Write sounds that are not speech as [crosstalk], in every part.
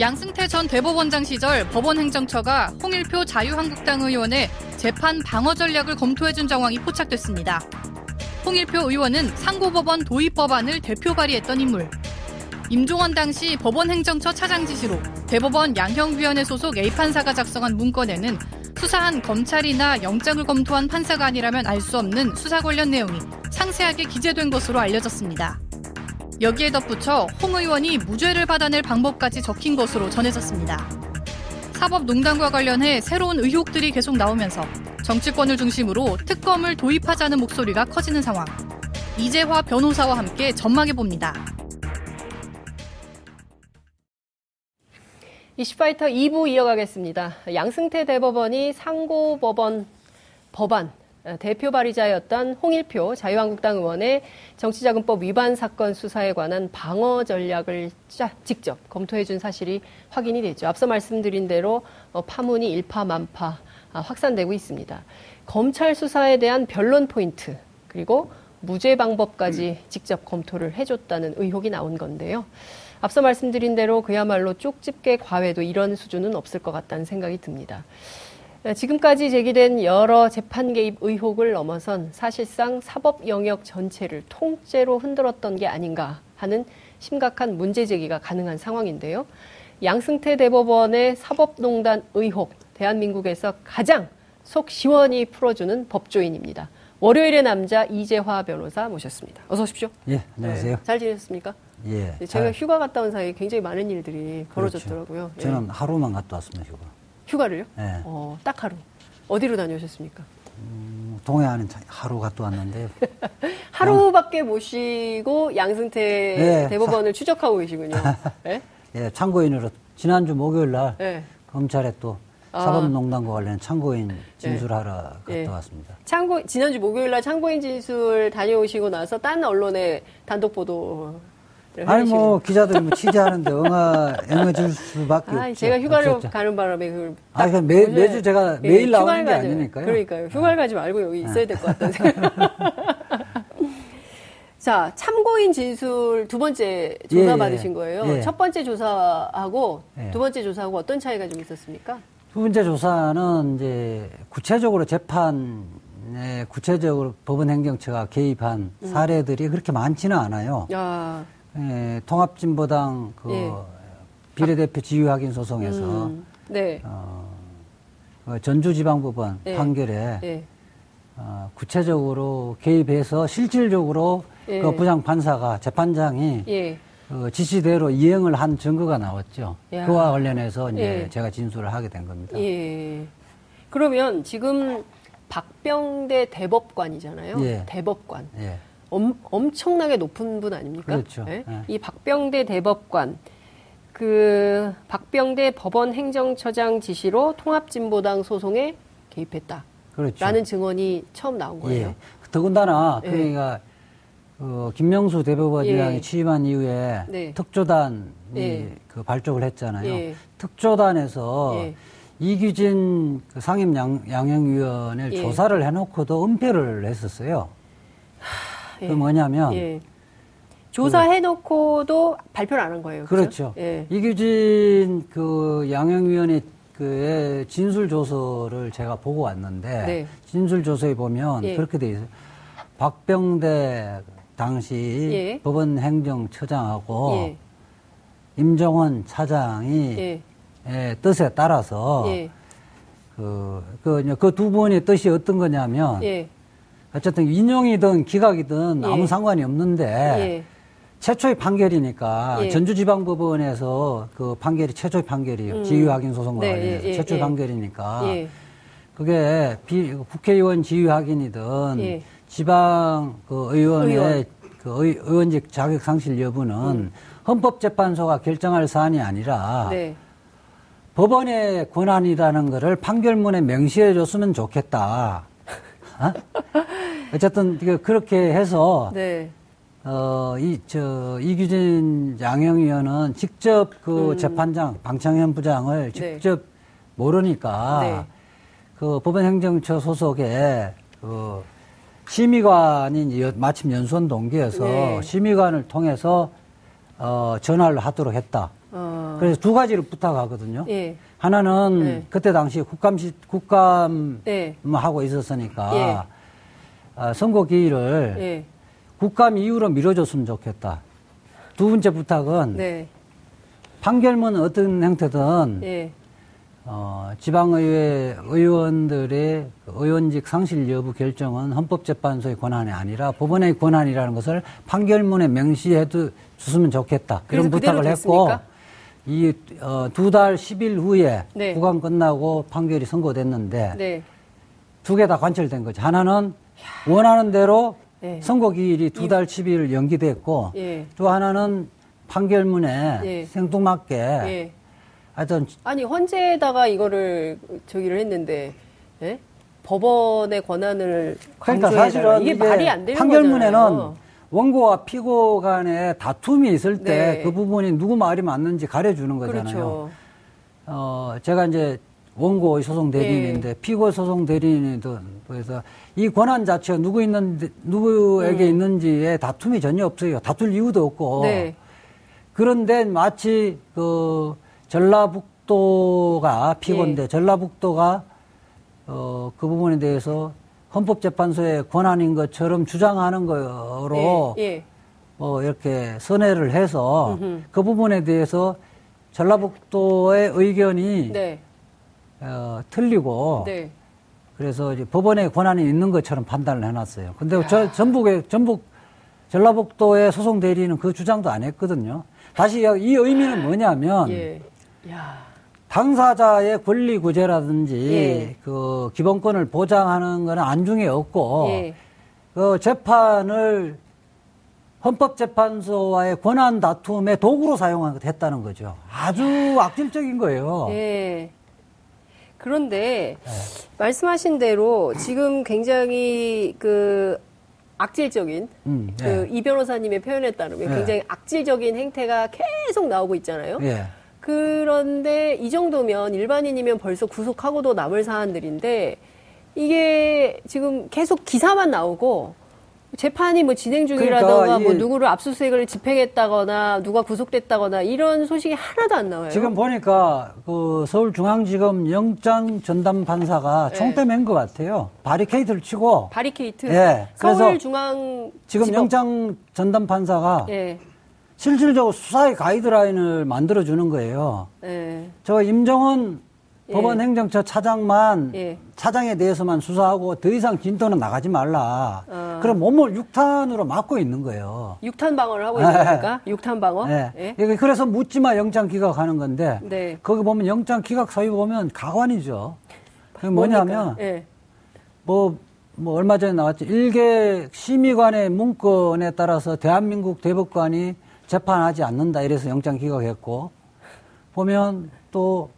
양승태 전 대법원장 시절 법원행정처가 홍일표 자유한국당 의원의 재판 방어 전략을 검토해준 정황이 포착됐습니다. 홍일표 의원은 상고법원 도입 법안을 대표 발의했던 인물. 임종원 당시 법원행정처 차장 지시로 대법원 양형위원회 소속 A판사가 작성한 문건에는 수사한 검찰이나 영장을 검토한 판사가 아니라면 알 수 없는 수사 관련 내용이 상세하게 기재된 것으로 알려졌습니다. 여기에 덧붙여 홍 의원이 무죄를 받아낼 방법까지 적힌 것으로 전해졌습니다. 사법농단과 관련해 새로운 의혹들이 계속 나오면서 정치권을 중심으로 특검을 도입하자는 목소리가 커지는 상황. 이재화 변호사와 함께 전망해 봅니다. 이슈파이터 2부 이어가겠습니다. 양승태 대법원이 상고법원 법안 어, 대표 발의자였던 홍일표 자유한국당 의원의 정치자금법 위반 사건 수사에 관한 방어 전략을 직접 검토해 준 사실이 확인이 됐죠. 앞서 말씀드린 대로 어, 파문이 일파만파 아, 확산되고 있습니다. 검찰 수사에 대한 변론 포인트 그리고 무죄 방법까지 직접 검토를 해줬다는 의혹이 나온 건데요. 앞서 말씀드린 대로 그야말로 쪽집게 과외도 이런 수준은 없을 것 같다는 생각이 듭니다. 지금까지 제기된 여러 재판 개입 의혹을 넘어선 사실상 사법 영역 전체를 통째로 흔들었던 게 아닌가 하는 심각한 문제 제기가 가능한 상황인데요. 양승태 대법원의 사법농단 의혹, 대한민국에서 가장 속 시원히 풀어주는 법조인입니다. 월요일의 남자 이재화 변호사 모셨습니다. 어서 오십시오. 예, 안녕하세요. 네, 잘 지내셨습니까? 예. 제가 잘... 휴가 갔다 온 사이에 굉장히 많은 일들이. 벌어졌더라고요. 그렇죠. 저는 예. 하루만 갔다 왔습니다, 휴가. 휴가를요? 네. 어, 딱 하루. 어디로 다녀오셨습니까? 음, 동해안은 하루 갔다 왔는데. [laughs] 하루밖에 못 쉬고 양승태 네, 대법원을 사... 추적하고 계시군요. [laughs] 네? 예, 참고인으로 지난주 목요일 날 네. 검찰에 또 아. 사법농단과 관련 참고인 진술하러 네. 갔다 네. 왔습니다. 참고 지난주 목요일 날 참고인 진술 다녀오시고 나서 딴 언론에 단독 보도 아니 뭐 기자들이 뭐 취재하는데 [laughs] 응하 응해줄 수밖에 아, 없죠. 제가 휴가를 없었죠. 가는 바람에 그걸 아, 그 매, 매주 제가 예, 매일 나오는 게 가지, 아니니까요. 그러니까요. 휴가를 가지 말고 여기 있어야 될 것 같다는 생각. [laughs] 자, 참고인 진술 두 번째 조사 예, 받으신 거예요. 예. 첫 번째 조사하고 예. 두 번째 조사하고 어떤 차이가 좀 있었습니까? 두 번째 조사는 이제 구체적으로 재판 에 구체적으로 법원 행정처가 개입한 음. 사례들이 그렇게 많지는 않아요. 야. 예, 통합진보당 그 예. 비례대표 지휘 확인 소송에서 음, 네. 어, 그 전주지방법원 예. 판결에 예. 어, 구체적으로 개입해서 실질적으로 예. 그 부장 판사가 재판장이 예. 그 지시대로 이행을 한 증거가 나왔죠. 야. 그와 관련해서 이제 예. 제가 진술을 하게 된 겁니다. 예. 그러면 지금 박병대 대법관이잖아요. 대법관. 엄, 엄청나게 높은 분 아닙니까? 그렇죠. 네? 네. 이 박병대 대법관 그 박병대 법원 행정처장 지시로 통합진보당 소송에 개입했다. 그렇죠. 라는 증언이 처음 나온 거예요. 예. 더군다나 예. 그러니까 그 김명수 대법원장이 예. 취임한 이후에 네. 특조단이 예. 그 발족을 했잖아요. 예. 특조단에서 예. 이규진 그 상임 양, 양형위원회를 조사를 해놓고도 은폐를 했었어요. 그 뭐냐면 예. 조사해놓고도 발표를 안 한 거예요. 그렇죠. 그렇죠. 예. 이규진 그 양형위원회 그 진술 조서를 제가 보고 왔는데 네. 진술 조서에 보면 예. 그렇게 돼 있어요. 박병대 당시 예. 법원 행정처장하고 예. 임정원 차장이 예. 예, 뜻에 따라서 그, 그, 그 두 분의 뜻이 어떤 거냐면 어쨌든 인용이든 기각이든 예. 아무 상관이 없는데 예. 최초의 판결이니까 예. 전주지방법원에서 그 판결이 최초의 판결이에요. 음. 지휘확인 소송과 네, 관련해서 예, 예, 최초의 예. 판결이니까 그게 비, 국회의원 지휘확인이든 지방 그 의원의 의원. 그 의, 의원직 자격 상실 여부는 음. 헌법재판소가 결정할 사안이 아니라 네. 법원의 권한이라는 것을 판결문에 명시해 줬으면 좋겠다. 어? 어쨌든 그렇게 해서 네. 어, 이, 저, 이규진 양형위원은 직접 그 음. 재판장, 방창현 부장을 네. 직접 네. 모르니까 네. 그 법원행정처 소속에 그 심의관이 마침 연수원 동기여서 네. 심의관을 통해서 어, 전화를 하도록 했다. 어. 그래서 두 가지를 부탁하거든요. 예. 하나는 네. 그때 당시 국감시 국감 네. 하고 있었으니까 예. 어, 선거 기일을 예. 국감 이후로 미뤄줬으면 좋겠다. 두 번째 부탁은 네. 판결문 어떤 형태든 예. 어, 지방의회 의원들의 의원직 상실 여부 결정은 헌법재판소의 권한이 아니라 법원의 권한이라는 것을 판결문에 명시해 줬으면 좋겠다. 이런 부탁을 했고 이 어, 두달 10일 후에 네. 구강 끝나고 판결이 선고됐는데 네. 두개 다 관철된 거죠. 하나는 원하는 대로 네. 선고 기일이 두 달 10일 연기됐고 예. 또 하나는 판결문에 예. 생뚱맞게 예. 하여튼 아니 헌재에다가 이거를 저기를 했는데 예? 법원의 권한을 그러니까 사실은 이게, 이게 말이 안 되는 판결문에는 거잖아요. 원고와 피고 간에 다툼이 있을 때그 네. 부분이 누구 말이 맞는지 가려주는 거잖아요. 그렇죠. 어, 제가 이제 원고의 소송 대리인인데 네. 피고 소송 대리인이든 그래서 이 권한 자체가 누구 있는 누구에게 음. 있는지에 다툼이 전혀 없어요. 다툴 이유도 없고. 네. 그런데 마치 그 전라북도가 피고인데 네. 전라북도가 어, 그 부분에 대해서 헌법재판소의 권한인 것처럼 주장하는 거로 예, 예. 뭐 이렇게 선회를 해서 음흠. 그 부분에 대해서 전라북도의 의견이 네. 어, 틀리고 네. 그래서 이제 법원의 권한이 있는 것처럼 판단을 해놨어요. 근데 저 전북의 전북 전라북도의 소송 대리는 그 주장도 안 했거든요. 다시 이 의미는 뭐냐면 예. 당사자의 권리 구제라든지 예. 그 기본권을 보장하는 것은 안중에 없고 예. 그 재판을 헌법재판소와의 권한 다툼의 도구로 사용했다는 거죠. 아주 악질적인 거예요. 예. 그런데 네. 말씀하신 대로 지금 굉장히 그 악질적인 음, 예. 그이 변호사님의 표현에 따르면 예. 굉장히 악질적인 행태가 계속 나오고 있잖아요. 예. 그런데 이 정도면 일반인이면 벌써 구속하고도 남을 사안들인데 이게 지금 계속 기사만 나오고 재판이 뭐 진행 중이라던가 그러니까 뭐 누구를 압수수색을 집행했다거나 누가 구속됐다거나 이런 소식이 하나도 안 나와요. 지금 보니까 그 서울중앙지검 영장 전담 판사가 네. 총대 맨 것 같아요. 바리케이트를 치고 바리케이트. 예. 서울중앙 지금 영장 전담 판사가 예. 실질적으로 수사의 가이드라인을 만들어 주는 거예요. 네. 저 임정은 예. 법원 행정처 차장만 예. 차장에 대해서만 수사하고 더 이상 진도는 나가지 말라. 어. 그럼 몸을 육탄으로 막고 있는 거예요. 육탄 방어를 하고 있는 겁니까? 네. 육탄 방어? 네. 예. 그래서 묻지마 영장 기각하는 건데 네. 거기 보면 영장 기각 서유 보면 가관이죠. 그게 뭐냐면 예. 뭐, 뭐 얼마 전에 나왔죠. 일개 심의관의 문건에 따라서 대한민국 대법관이 재판하지 않는다 이래서 영장 기각했고 보면 또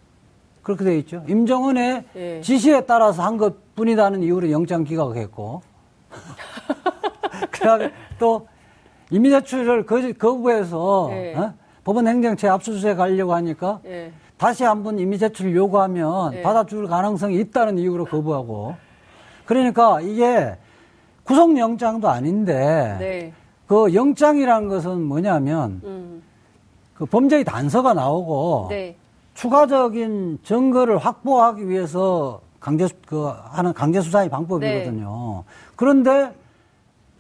그렇게 돼 있죠. 임정은의 예. 지시에 따라서 한 것 뿐이라는 이유로 영장 기각했고 [laughs] 그다음에 또 이미제출을 거부해서 예. 어? 법원 행정처에 압수수색 하려고 하니까 예. 다시 한번 이미제출 요구하면 예. 받아줄 가능성이 있다는 이유로 거부하고 그러니까 이게 구속영장도 아닌데 네. 그 영장이라는 것은 뭐냐면 음. 그 범죄의 단서가 나오고 네. 추가적인 증거를 확보하기 위해서 강제 그 하는 강제 수사의 방법이거든요. 네. 그런데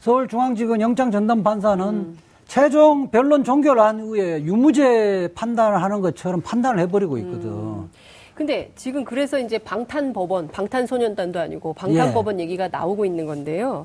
서울중앙지검 영장 전담 판사는 음. 최종 변론 종결한 후에 유무죄 판단을 하는 것처럼 판단을 해버리고 있거든. 음. 근데 지금 그래서 이제 방탄법원, 방탄소년단도 아니고 방탄법원 예. 얘기가 나오고 있는 건데요.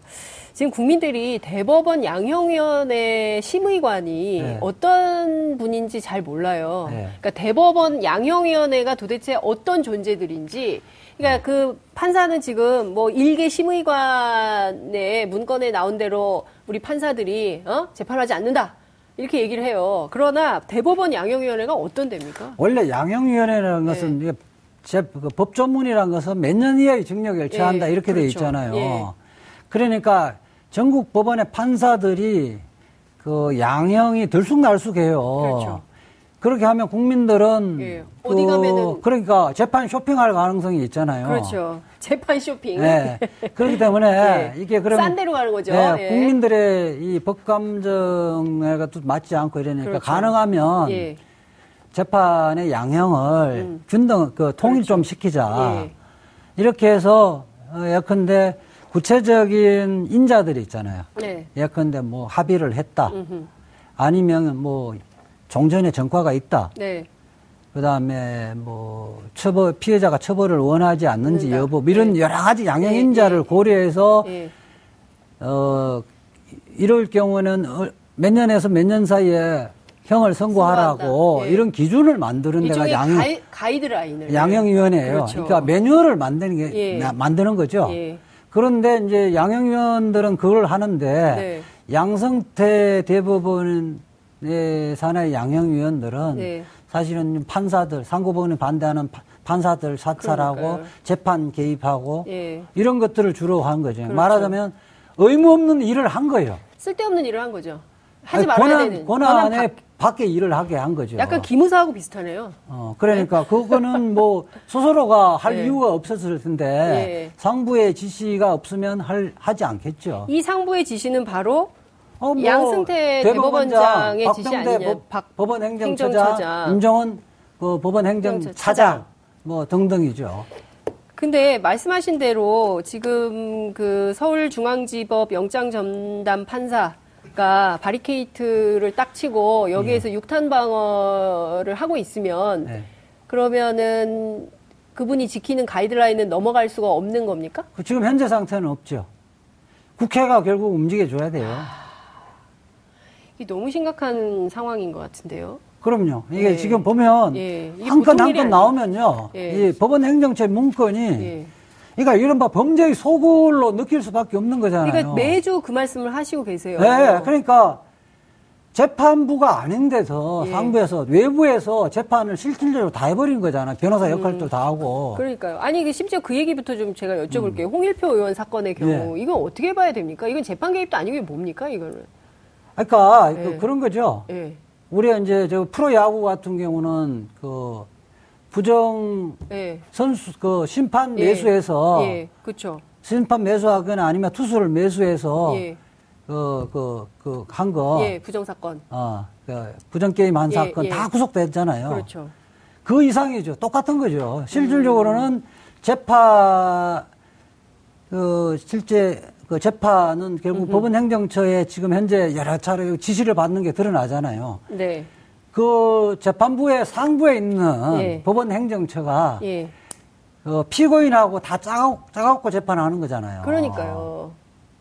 지금 국민들이 대법원 양형위원회 심의관이 네. 어떤 분인지 잘 몰라요. 네. 그러니까 대법원 양형위원회가 도대체 어떤 존재들인지 그러니까 네. 그 판사는 지금 뭐 일개 심의관의 문건에 나온 대로 우리 판사들이 어? 재판하지 않는다. 이렇게 얘기를 해요. 그러나 대법원 양형위원회가 어떤 데입니까? 원래 양형위원회라는 네. 것은 네. 제, 그 법조문이라는 것은 몇 년 이하의 징역을 처한다 네, 이렇게 그렇죠. 돼 있잖아요. 예. 그러니까 전국 법원의 판사들이 그 양형이 들쑥날쑥해요. 그렇죠. 그렇게 하면 국민들은 예. 그 어디 가면은 그러니까 재판 쇼핑할 가능성이 있잖아요. 그렇죠. 재판 쇼핑. 네. 그렇기 때문에 [laughs] 예. 이게 그러면 싼 데로 가는 거죠. 네, 예. 국민들의 이 법 감정에가 또 맞지 않고 이러니까 그렇죠. 가능하면 예. 재판의 양형을 음. 균등 그 통일 그렇죠. 좀 시키자. 예. 이렇게 해서 어, 예컨대 구체적인 인자들이 있잖아요. 네. 예컨대 뭐 합의를 했다. 음흠. 아니면 뭐 종전의 전과가 있다. 네. 그 다음에 뭐 처벌 피해자가 처벌을 원하지 않는지 그러니까. 여부 뭐 이런 네. 여러 가지 양형 네, 인자를 네. 고려해서 네. 어 이럴 경우는 어, 몇 년에서 몇 년 사이에 형을 선고하라고 예. 이런 기준을 만드는 데가 양형 가이, 드라인을 양형위원회예요. 그렇죠. 그러니까 매뉴얼을 만드는 게 예. 만드는 거죠. 예. 그런데 이제 양형위원들은 그걸 하는데 네. 양성태 대법원 의 산하의 양형위원들은 네. 사실은 판사들 상고법원에 반대하는 판사들 사찰하고 그러니까요. 재판 개입하고 예. 이런 것들을 주로 한 거죠. 그렇죠. 말하자면 의무 없는 일을 한 거예요. 쓸데없는 일을 한 거죠. 하지 말아야 권한, 되는 권한에 권한 밖에 일을 하게 한 거죠. 약간 기무사하고 비슷하네요. 어, 그러니까 네? 그거는 뭐 [laughs] 스스로가 할 네. 이유가 없었을 텐데 네. 상부의 지시가 없으면 할, 하지 않겠죠. 이 상부의 지시는 바로 어, 뭐 양승태 대법원장, 의 지시 아니냐. 법, 법원 행정처장, 행정처장. 임정원 그 법원 행정차장 뭐 등등이죠. 근데 말씀하신 대로 지금 그 서울중앙지법 영장 전담 판사 가 바리케이트를 딱 치고 여기에서 네. 육탄 방어를 하고 있으면 네. 그러면은 그분이 지키는 가이드라인은 넘어갈 수가 없는 겁니까? 그 지금 현재 상태는 없죠. 국회가 결국 움직여줘야 돼요. 이게 너무 심각한 상황인 것 같은데요. 그럼요. 이게 예. 지금 보면 예. 한건 한 건 나오면요. 예. 이 법원 행정처 문건이 예. 그러니까 이른바 범죄의 소굴로 느낄 수밖에 없는 거잖아요. 그러니까 매주 그 말씀을 하시고 계세요. 네, 그러니까 재판부가 아닌 데서 예. 상부에서 외부에서 재판을 실질적으로 다 해버린 거잖아. 변호사 역할도 음. 다 하고. 그러니까요. 아니 심지어 그 얘기부터 좀 제가 여쭤볼게요. 음. 홍일표 의원 사건의 경우 예. 이건 어떻게 봐야 됩니까? 이건 재판 개입도 아니고 뭡니까 이거는? 그러니까 예. 그, 런 거죠. 예. 우리 이제 저 프로야구 같은 경우는 그 부정 예. 선수 그 심판 예. 매수해서 예. 그렇죠. 심판 매수하거나 아니면 투수를 매수해서 예. 그그 그 한 거. 예, 부정 사건. 어, 그 부정 게임 한 예, 사건 다 구속됐잖아요. 그렇죠. 그 이상이죠. 똑같은 거죠. 실질적으로는 음. 재판 그 실제 그 재판은 결국 음흠. 법원 행정처에 지금 현재 여러 차례 지시를 받는 게 드러나잖아요. 네. 그 재판부의 상부에 있는 예. 법원 행정처가 예. 어, 피고인하고 다 짜갖고, 짜갖고 재판하는 거잖아요. 그러니까요.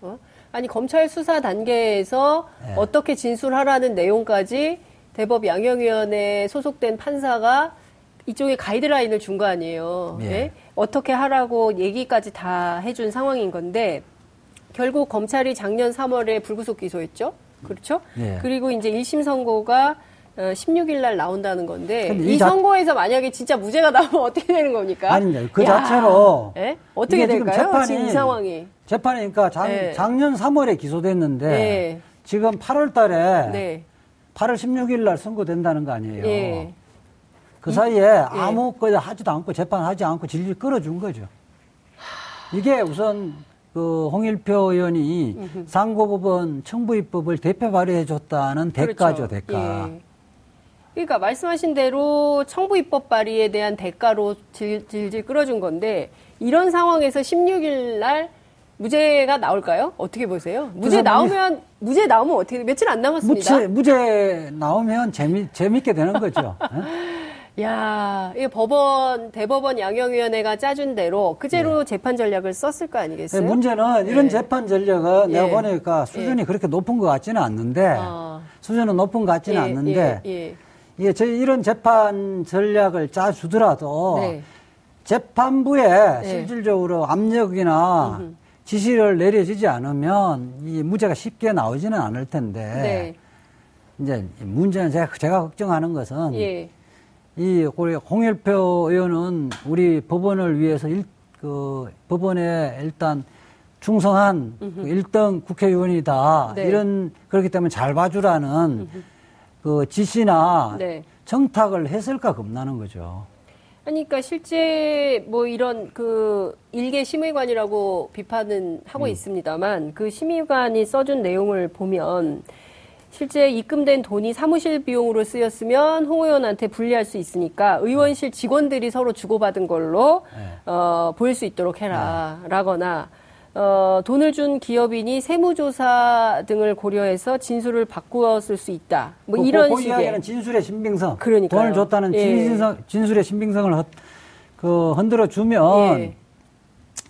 어? 아니 검찰 수사 단계에서 예. 어떻게 진술하라는 내용까지 대법 양형위원회에 소속된 판사가 이쪽에 가이드라인을 준 거 아니에요. 예. 네? 어떻게 하라고 얘기까지 다 해준 상황인 건데 결국 검찰이 작년 3월에 불구속 기소했죠. 그렇죠? 예. 그리고 이제 1심 선고가 16일 어, 날 나온다는 건데 이, 이 자... 선거에서 만약에 진짜 무죄가 나오면 [laughs] 어떻게 되는 겁니까? 아니, 그 야, 자체로 네? 어떻게 될까요? 재판이, 지금 이 상황이 재판이니까 작, 네. 작년 3월에 기소됐는데 네. 지금 8월 달에 네. 8월 16일 날 선고된다는 거 아니에요. 네. 그 사이에 네. 아무 거나 하지도 않고 재판하지 않고 질질 끌어준 거죠. 이게 우선 그 홍일표 의원이 상고법원 청부입법을 대표 발의해 줬다는 그렇죠. 대가죠, 대가. 예. 그러니까 말씀하신 대로 청부 입법 발의에 대한 대가로 질, 질질 끌어준 건데 이런 상황에서 16일 날 무죄가 나올까요? 어떻게 보세요? 무죄 나오면 무죄 나오면 어떻게 며칠 안 남았습니다. 무죄, 무죄 나오면 재미 재밌게 되는 거죠. [laughs] 야, 이 법원 대법원 양형위원회가 짜준 대로 그대로 네. 재판 전략을 썼을 거 아니겠어요? 네, 문제는 이런 네. 재판 전략은 예. 내가 보니까 수준이 예. 그렇게 높은 것 같지는 않는데 아. 수준은 높은 것 같지는 예, 않는데 예, 예, 저희 이런 재판 전략을 짜 주더라도 네. 재판부에 네. 실질적으로 압력이나 음흠. 지시를 내려지지 않으면 이 무죄가 쉽게 나오지는 않을 텐데 네. 이제 문제는 제가, 제가 걱정하는 것은 예. 이 홍일표 의원은 우리 법원을 위해서 일, 그 법원에 일단 충성한 그 1등 국회의원이다. 네. 이런 그렇기 때문에 잘 봐주라는 음흠. 그 지시나 네. 청탁을 했을까 겁나는 거죠. 그러니까 실제 뭐 이런 그 일개 심의관이라고 비판은 하고 음. 있습니다만 그 심의관이 써준 내용을 보면 실제 입금된 돈이 사무실 비용으로 쓰였으면 홍 의원한테 불리할 수 있으니까 의원실 직원들이 서로 주고받은 걸로 네. 어, 보일 수 있도록 해라라거나 어, 돈을 준 기업인이 세무조사 등을 고려해서 진술을 바꾸었을 수 있다. 뭐 그, 이런 그, 그 식의 이야기는 진술의 신빙성. 그러니까 돈을 줬다는 예. 진술의 신빙성을 허, 그 흔들어 주면 예.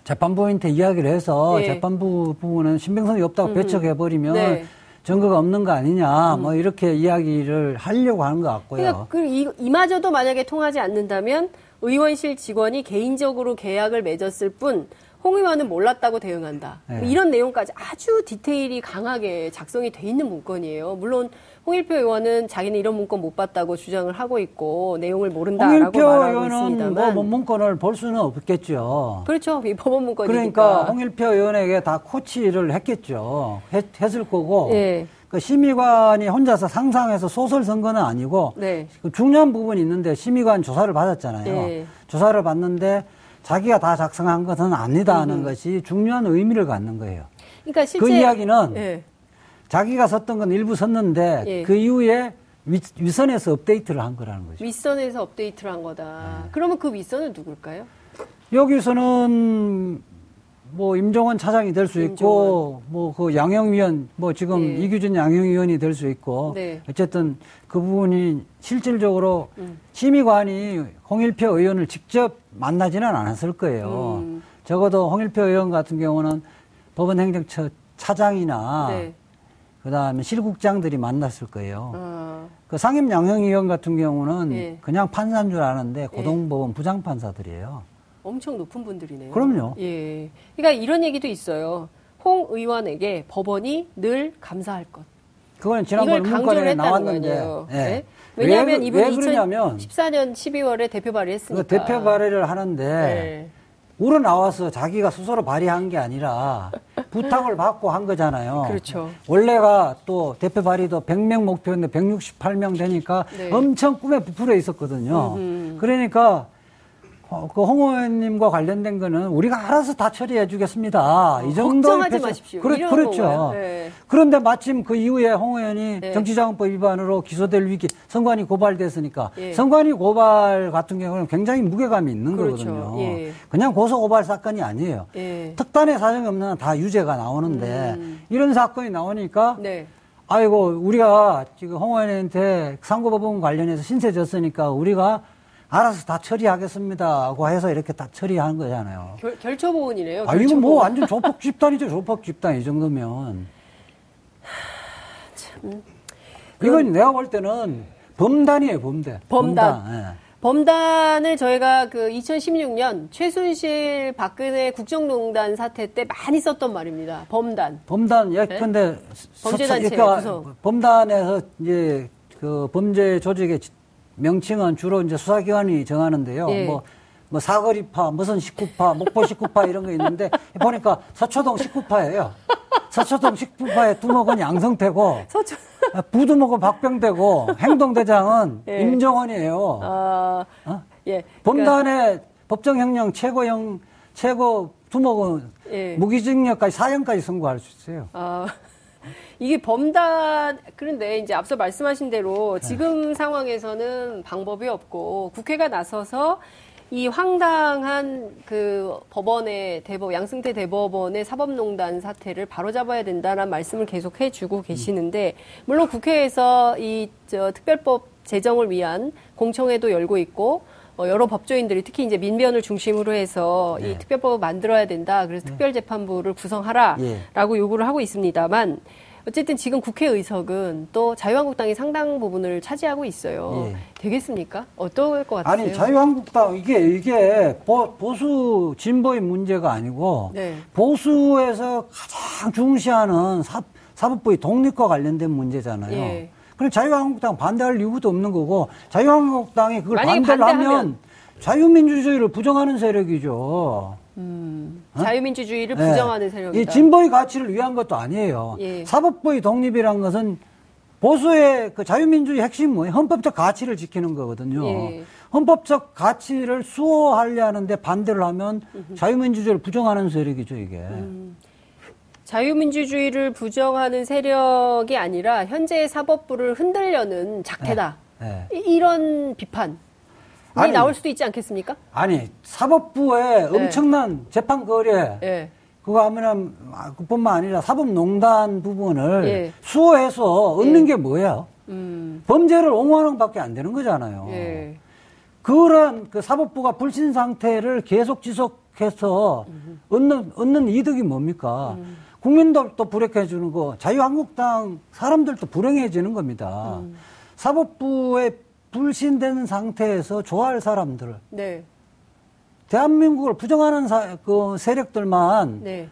재판부한테 이야기를 해서 예. 재판부 부분은 신빙성이 없다고 음. 배척해 버리면 네. 증거가 없는 거 아니냐, 음. 뭐 이렇게 이야기를 하려고 하는 것 같고요. 그러니까 그 이, 이마저도 만약에 통하지 않는다면 의원실 직원이 개인적으로 계약을 맺었을 뿐. 홍 의원은 몰랐다고 대응한다. 네. 이런 내용까지 아주 디테일이 강하게 작성이 돼 있는 문건이에요. 물론 홍일표 의원은 자기는 이런 문건 못 봤다고 주장을 하고 있고 내용을 모른다라고 말하고 있습니다만 뭐 문건을 볼 수는 없겠죠. 그렇죠. 이 법원 문건이니까. 그러니까 홍일표 의원에게 다 코치를 했겠죠. 했, 을 거고. 네. 그 심의관이 혼자서 상상해서 소설 쓴 거는 아니고 네. 그 중요한 부분이 있는데 심의관 조사를 받았잖아요. 네. 조사를 받는데 자기가 다 작성한 것은 아니다 하는 음. 것이 중요한 의미를 갖는 거예요. 그러니까 실제 그 이야기는 네. 자기가 썼던 건 일부 썼는데 예. 그 이후에 위, 윗선에서 업데이트를 한 거라는 거죠. 윗선에서 업데이트를 한 거다. 네. 그러면 그 윗선은 누굴까요? 여기서는 뭐 임종원 차장이 될 수 있고 뭐 그 양형위원 뭐 지금 네. 이규진 양형위원이 될 수 있고 네. 어쨌든 그 부분이 실질적으로 음. 심의관이 홍일표 의원을 직접 만나지는 않았을 거예요. 음. 적어도 홍일표 의원 같은 경우는 법원 행정처 차장이나 네. 그 다음에 실국장들이 만났을 거예요. 어. 그 상임 양형위원 같은 경우는 네. 그냥 판사인 줄 아는데 예. 고등법원 네. 부장판사들이에요. 엄청 높은 분들이네요. 그럼요. 예. 그러니까 이런 얘기도 있어요. 홍 의원에게 법원이 늘 감사할 것. 그거는 지난번 문건에 나왔는데. 예. 네. 왜냐하면 왜, 이분이 왜 그러냐면 2014년 12월에 대표 발의했으니까. 그 대표 발의를 하는데 네. 우러 나와서 자기가 스스로 발의한 게 아니라 부탁을 받고 한 거잖아요. 그렇죠. 원래가 또 대표 발의도 100명 목표인데 168명 되니까 네. 엄청 꿈에 부풀어 있었거든요. 음흠. 그러니까 어, 그홍 의원님과 관련된 거는 우리가 알아서 다 처리해 주겠습니다. 어, 이 정도 걱정하지 마십시오. 그렇, 그렇죠. 네. 그런데 마침 그 이후에 홍 의원이 네. 정치자금법 위반으로 기소될 위기, 선관위 고발됐으니까 예. 선관위 고발 같은 경우는 굉장히 무게감이 있는 그렇죠. 거거든요. 예. 그냥 고소 고발 사건이 아니에요. 예. 특단의 사정이 없는 한다 유죄가 나오는데 음. 이런 사건이 나오니까 네. 아이고 우리가 지금 홍 의원한테 상고법원 관련해서 신세 졌으니까 우리가 알아서 다 처리하겠습니다. 하고 해서 이렇게 다 처리하는 거잖아요. 결, 결처보원이네요. 아, 이건 뭐 완전 조폭 [laughs] 집단이죠. 조폭 집단, 이 정도면. 참. 이건 내가 볼 때는 범단이에요, 범대. 범단. 범단. 예. 범단을 저희가 그 2016년 최순실 박근혜 국정농단 사태 때 많이 썼던 말입니다. 범단. 범단, 예컨대. 네? 범죄단체 그러니까 범단에서 이제 그 범죄 조직의 명칭은 주로 이제 수사기관이 정하는데요. 예. 뭐, 뭐 사거리파, 무슨 식구파, 목포 식구파 이런 거 있는데 보니까 서초동 식구파예요. 서초동 식구파의 두목은 양성태고 [laughs] 서초... 부두목은 박병대고 행동대장은 [laughs] 예. 임정원이에요. 아... 어? 예. 범단의 그러니까... 법정형량 최고형 최고 두목은 예. 무기징역까지 사형까지 선고할 수 있어요. 아... 이게 범단 그런데 이제 앞서 말씀하신 대로 지금 네. 상황에서는 방법이 없고 국회가 나서서 이 황당한 그 법원의 대법 양승태 대법원의 사법농단 사태를 바로잡아야 된다는 말씀을 계속 해주고 계시는데 물론 국회에서 이 저 특별법 제정을 위한 공청회도 열고 있고 어, 여러 법조인들이 특히 이제 민변을 중심으로 해서 네. 이 특별법을 만들어야 된다. 그래서 네. 특별재판부를 구성하라라고 예. 요구를 하고 있습니다만 어쨌든 지금 국회 의석은 또 자유한국당이 상당 부분을 차지하고 있어요. 예. 되겠습니까? 어떨 것 같으세요? 아니 자유한국당 이게 이게 보, 수 진보의 문제가 아니고 네. 보수에서 가장 중시하는 사, 사법부의 독립과 관련된 문제잖아요. 예. 그럼 자유한국당 반대할 이유도 없는 거고 자유한국당이 그걸 반대를 하면 자유민주주의를 부정하는 세력이죠. 음, 어? 자유민주주의를 네. 부정하는 세력이다. 이 진보의 가치를 위한 것도 아니에요. 예. 사법부의 독립이란 것은 보수의 그 자유민주주의 핵심 뭐예요? 헌법적 가치를 지키는 거거든요. 예. 헌법적 가치를 수호하려는데 반대를 하면 자유민주주의를 부정하는 세력이죠, 이게. 음. 자유민주주의를 부정하는 세력이 아니라 현재의 사법부를 흔들려는 작태다. 네. 네. 이런 비판이 아니, 나올 수도 있지 않겠습니까? 아니 사법부의 네. 엄청난 재판 거래 네. 그거 하면은 그뿐만 아니라 사법농단 부분을 예. 수호해서 얻는 예. 게 뭐예요? 음. 범죄를 옹호하는 밖에 안 되는 거잖아요. 예. 그런 그 사법부가 불신 상태를 계속 지속해서 음. 얻는 얻는 이득이 뭡니까? 음. 국민들도 불행해 주는 거, 자유한국당 사람들도 불행해지는 겁니다. 음. 사법부에 불신되는 상태에서 좋아할 사람들, 네. 대한민국을 부정하는 사, 그 세력들만 네.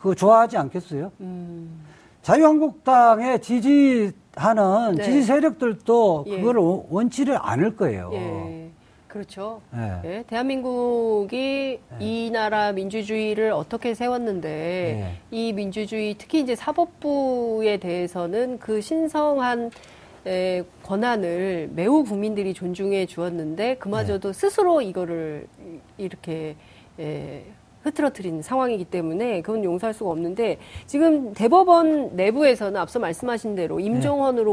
그 좋아하지 않겠어요? 음. 자유한국당에 지지하는 네. 지지 세력들도 예. 그걸 원치를 않을 거예요. 예. 그렇죠. 네. 네. 대한민국이 네. 이 나라 민주주의를 어떻게 세웠는데 네. 이 민주주의 특히 이제 사법부에 대해서는 그 신성한 에, 권한을 매우 국민들이 존중해 주었는데 그마저도 네. 스스로 이거를 이렇게 에, 흐트러뜨린 상황이기 때문에 그건 용서할 수가 없는데 지금 대법원 내부에서는 앞서 말씀하신 대로 네.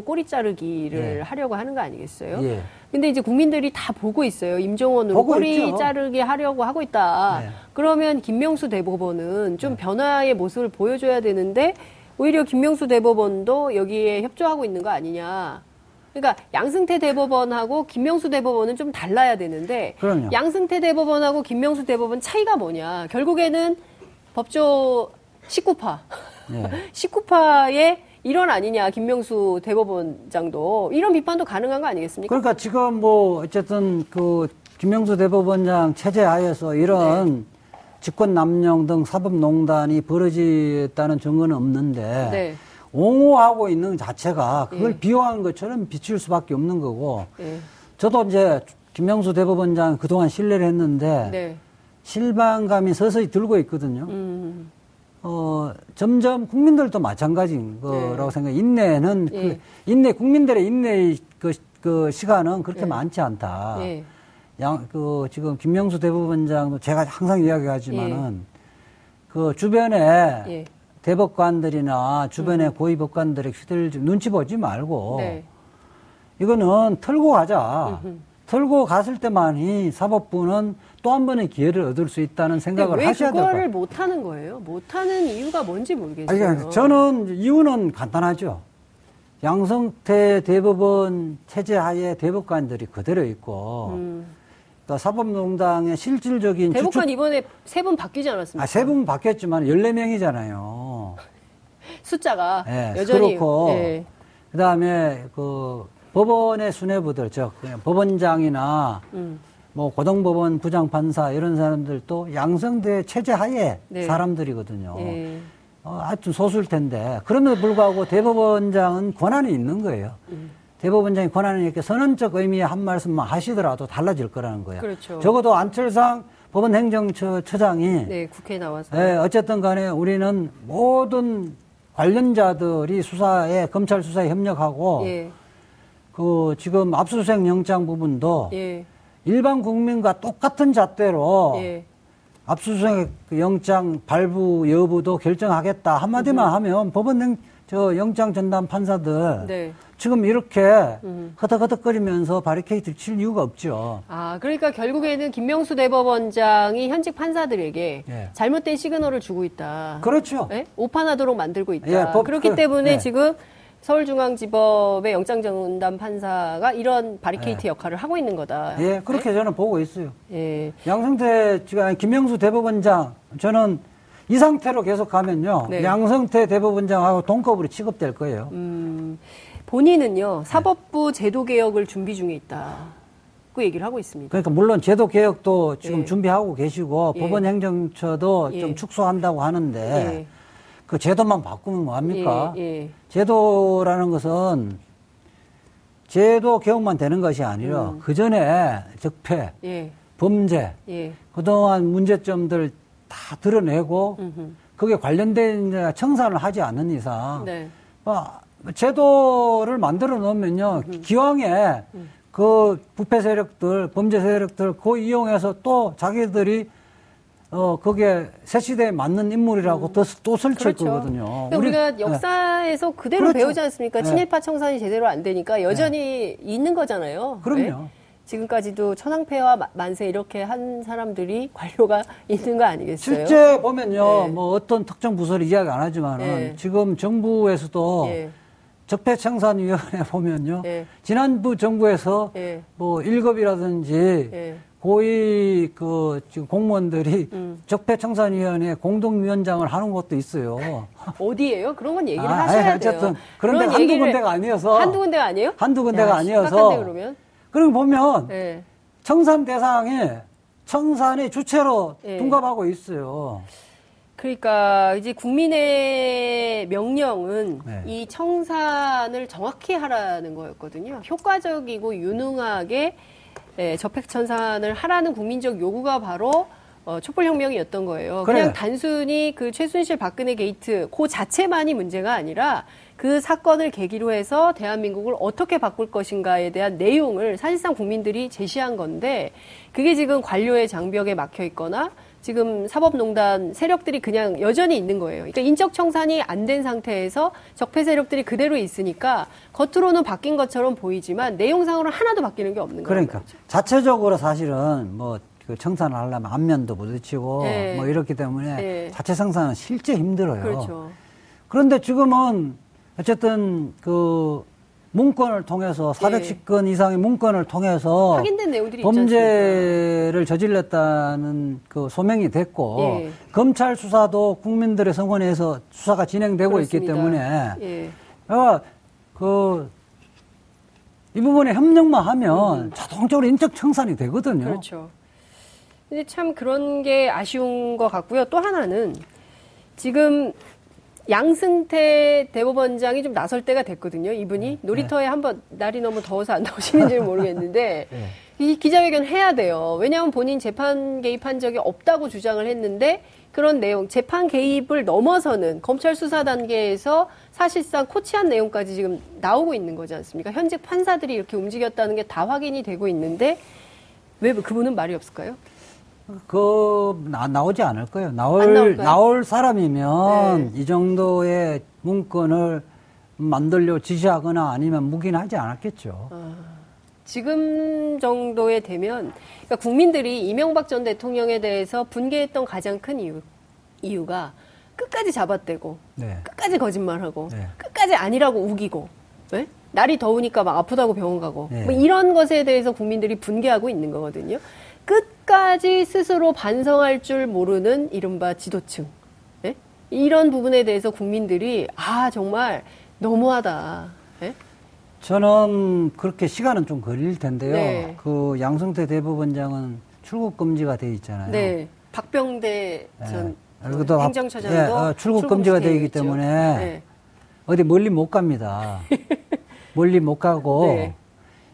꼬리 자르기를 네. 하려고 하는 거 아니겠어요? 예. 근데 이제 국민들이 다 보고 있어요. 임종원으로 꼬리 있죠. 자르기 하려고 하고 있다. 네. 그러면 김명수 대법원은 좀 네. 변화의 모습을 보여줘야 되는데 오히려 김명수 대법원도 여기에 협조하고 있는 거 아니냐. 그러니까 양승태 대법원하고 김명수 대법원은 좀 달라야 되는데 그럼요. 양승태 대법원하고 김명수 대법원 차이가 뭐냐? 결국에는 법조 19파. 네. [laughs] 19파의 일원 아니냐 김명수 대법원장도 이런 비판도 가능한 거 아니겠습니까? 그러니까 지금 뭐 어쨌든 그 김명수 대법원장 체제 하에서 이런 네. 직권 남용 등 사법농단이 벌어졌다는 증거는 없는데 네. 옹호하고 있는 자체가 그걸 예. 비호한 것처럼 비칠 수밖에 없는 거고 예. 저도 이제 김명수 대법원장 그동안 신뢰를 했는데 네. 실망감이 서서히 들고 있거든요. 음. 어, 점점 국민들도 마찬가지인 거라고 네. 생각해. 인내는 예. 그 인내 국민들의 인내의 그, 그 시간은 그렇게 예. 많지 않다. 예. 양, 그 지금 김명수 대법원장도 제가 항상 이야기하지만은 예. 그 주변에 예. 대법관들이나 주변의 음. 고위 법관들의 휘들 눈치 보지 말고 네. 이거는 털고 가자. 음흠. 털고 갔을 때만이 사법부는 또 한 번의 기회를 얻을 수 있다는 생각을 하셔야. 왜 그거를 못 하는 거예요? 못 하는 이유가 뭔지 모르겠어요. 아니, 저는 이유는 간단하죠. 양성태 대법원 체제 하에 대법관들이 그대로 있고 음. 또 사법농단의 실질적인 대법관 주축... 이번에 세 분 바뀌지 않았습니까? 아, 세 분 바뀌었지만 14명이잖아요. [laughs] 숫자가 네, 여전히 그렇고 네. 그다음에 그 법원의 수뇌부들 즉 법원장이나 음. 뭐 고등법원 부장판사 이런 사람들도 양성대 체제 하에 네. 사람들이거든요. 네. 어, 하여튼 소수일 텐데 그럼에도 불구하고 대법원장은 권한이 있는 거예요. 음. 대법원장이 권한을 이렇게 선언적 의미의 한 말씀만 하시더라도 달라질 거라는 거예요. 그렇죠. 적어도 안철상 법원행정처장이 네, 국회에 나와서 네, 어쨌든 간에 우리는 모든 관련자들이 수사에 검찰 수사에 협력하고 예. 그 지금 압수수색 영장 부분도 예. 일반 국민과 똑같은 잣대로 예. 압수수색 영장 발부 여부도 결정하겠다 한마디만 음. 하면 법원 저 영장 전담 판사들 네. 지금 이렇게 음. 허덕허덕거리면서 바리케이트를 칠 이유가 없죠. 아, 그러니까 결국에는 김명수 대법원장이 현직 판사들에게 예. 잘못된 시그널을 주고 있다. 그렇죠. 네? 오판하도록 만들고 있다. 예, 법, 그렇기 그, 때문에 예. 지금 서울중앙지법의 영장전담 판사가 이런 바리케이트 예. 역할을 하고 있는 거다. 예, 그렇게 네? 저는 보고 있어요. 예. 양승태, 김명수 대법원장, 저는 이 상태로 계속 가면요. 네. 양성태 대법원장하고 동급으로 취급될 거예요. 음. 본인은요 사법부 제도 개혁을 준비 중에 있다. 그 얘기를 하고 있습니다. 그러니까 물론 제도 개혁도 지금 예. 준비하고 계시고 예. 법원 행정처도 예. 좀 축소한다고 하는데 예. 그 제도만 바꾸면 뭐합니까? 예, 예. 제도라는 것은 제도 개혁만 되는 것이 아니라 음. 그 전에 적폐, 범죄, 그동안 문제점들 다 드러내고 음흠. 그게 관련된 청산을 하지 않는 이상 네. 뭐 제도를 만들어 놓으면요. 음. 기왕에 음. 그 부패 세력들, 범죄 세력들 그 이용해서 또 자기들이 어, 그게 새 시대에 맞는 인물이라고 음. 또, 또 설치할 그렇죠. 거거든요. 그러니까 우리, 가 역사에서 네. 그대로 그렇죠. 배우지 않습니까? 네. 친일파 청산이 제대로 안 되니까 여전히 네. 있는 거잖아요. 그럼요. 네? 지금까지도 천황폐와 만세 이렇게 한 사람들이 [laughs] 관료가 있는 거 아니겠어요? 실제 보면요, 네. 뭐 어떤 특정 부서를 이야기 안 하지만은 네. 지금 정부에서도 적폐청산위원회 [laughs] 보면요, 지난부 정부에서 뭐 1급이라든지 고위 그 지금 공무원들이 음. 적폐청산위원회 공동위원장을 하는 것도 있어요. [laughs] 어디예요? 그런 건 얘기를 아, 하셔야 어쨌든 돼요. 그런데 한두 군데가 아니어서 한두 군데가 아니에요? 한두 군데가 야, 아니어서 그러면 그럼 보면 네. 청산 대상이 청산의 주체로 네. 둔갑하고 있어요. 그러니까 이제 국민의 명령은 네. 이 청산을 정확히 하라는 거였거든요. 효과적이고 유능하게 예, 적폐청산을 하라는 국민적 요구가 바로 어, 촛불혁명이었던 거예요. 그래. 그냥 단순히 그 최순실 박근혜 게이트 그 자체만이 문제가 아니라 그 사건을 계기로 해서 대한민국을 어떻게 바꿀 것인가에 대한 내용을 사실상 국민들이 제시한 건데 그게 지금 관료의 장벽에 막혀 있거나 지금 사법농단 세력들이 그냥 여전히 있는 거예요. 그러니까 인적 청산이 안 된 상태에서 적폐 세력들이 그대로 있으니까 겉으로는 바뀐 것처럼 보이지만 내용상으로는 하나도 바뀌는 게 없는 거예요. 그러니까 자체적으로 사실은 뭐그 청산을 하려면 안면도 부딪히고 네. 뭐 이렇기 때문에 네. 자체 생산은 실제 힘들어요. 그렇죠. 그런데 지금은 어쨌든 그 문건을 통해서 410건 예. 이상의 문건을 통해서 확인된 내용들이 범죄를 저질렀다는 그 소명이 됐고 예. 검찰 수사도 국민들의 성원에서 수사가 진행되고 그렇습니다. 있기 때문에 예. 그러니까 그이 부분에 협력만 하면 음. 자동적으로 인적 청산이 되거든요. 그렇죠. 근데 참 그런 게 아쉬운 것 같고요. 또 하나는 지금 양승태 대법원장이 좀 나설 때가 됐거든요. 이분이 네. 놀이터에 한번 날이 너무 더워서 안 나오시는지는 모르겠는데 [laughs] 네. 이 기자회견 해야 돼요. 왜냐하면 본인 재판 개입한 적이 없다고 주장을 했는데 그런 내용 재판 개입을 넘어서는 검찰 수사 단계에서 사실상 코치한 내용까지 지금 나오고 있는 거지 않습니까? 현직 판사들이 이렇게 움직였다는 게 다 확인이 되고 있는데 왜 그분은 말이 없을까요? 그 나, 나오지 않을 거예요. 나올 나올 사람이면 네. 이 정도의 문건을 만들려 지시하거나 아니면 묵인하지 않았겠죠. 아, 지금 정도에 되면 그러니까 국민들이 이명박 전 대통령에 대해서 분개했던 가장 큰 이유 이유가 끝까지 잡아떼고 네. 끝까지 거짓말하고 네. 끝까지 아니라고 우기고 네? 날이 더우니까 막 아프다고 병원 가고 네. 뭐 이런 것에 대해서 국민들이 분개하고 있는 거거든요. 끝까지 스스로 반성할 줄 모르는 이른바 지도층. 네? 이런 부분에 대해서 국민들이 아 정말 너무하다. 네? 저는 그렇게 시간은 좀 걸릴 텐데요. 네. 그 양성태 대법원장은 출국 금지가 돼 있잖아요. 네. 박병대 네. 전 네. 행정처장도 예, 어, 출국 금지가 되어 있기 때문에 네. 어디 멀리 못 갑니다. [laughs] 멀리 못 가고 네.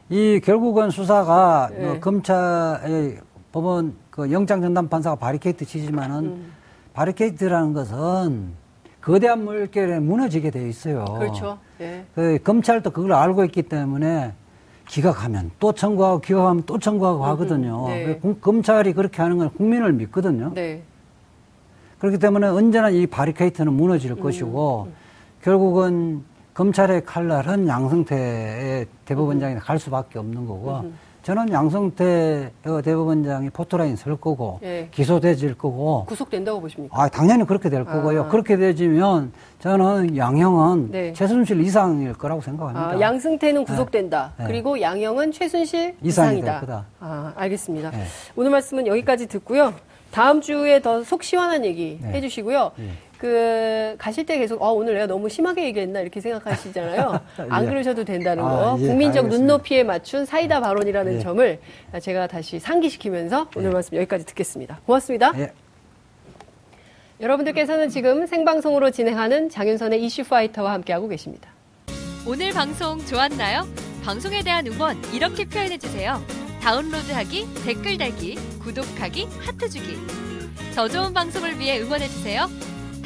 이 결국은 수사가 네. 뭐 검찰의 법원 그 영장 전담 판사가 바리케이트 치지만은 음. 바리케이트라는 것은 거대한 물결에 무너지게 돼 있어요. 그렇죠. 네. 그 검찰도 그걸 알고 있기 때문에 기각하면 또 청구하고 기각하면 또 청구하고 음, 하거든요. 네. 검찰이 그렇게 하는 건 국민을 믿거든요. 네. 그렇기 때문에 언제나 이 바리케이트는 무너질 음. 것이고 음. 결국은 검찰의 칼날은 양승태의 대법원장이 음. 갈 수밖에 없는 거고 음. 저는 양승태 대법원장이 포토라인 설 거고 네. 기소돼질 거고 구속된다고 보십니까? 아 당연히 그렇게 될 거고요. 아. 그렇게 되지면 저는 양형은 네. 최순실 이상일 거라고 생각합니다. 아, 양승태는 구속된다. 네. 그리고 양형은 최순실 이상이다. 아 알겠습니다. 네. 오늘 말씀은 여기까지 듣고요. 다음 주에 더 속 시원한 얘기 네. 해주시고요. 네. 그 가실 때 계속 어 오늘 내가 너무 심하게 얘기했나 이렇게 생각하시잖아요. [laughs] 예. 안 그러셔도 된다는 아, 거. 예, 국민적 알겠습니다. 눈높이에 맞춘 사이다 발언이라는 예. 점을 제가 다시 상기시키면서 오늘 예. 말씀 여기까지 듣겠습니다. 고맙습니다. 예. 여러분들께서는 지금 생방송으로 진행하는 장윤선의 이슈 파이터와 함께하고 계십니다. 오늘 방송 좋았나요? 방송에 대한 응원 이렇게 표현해 주세요. 다운로드하기, 댓글 달기, 구독하기, 하트 주기. 더 좋은 방송을 위해 응원해 주세요.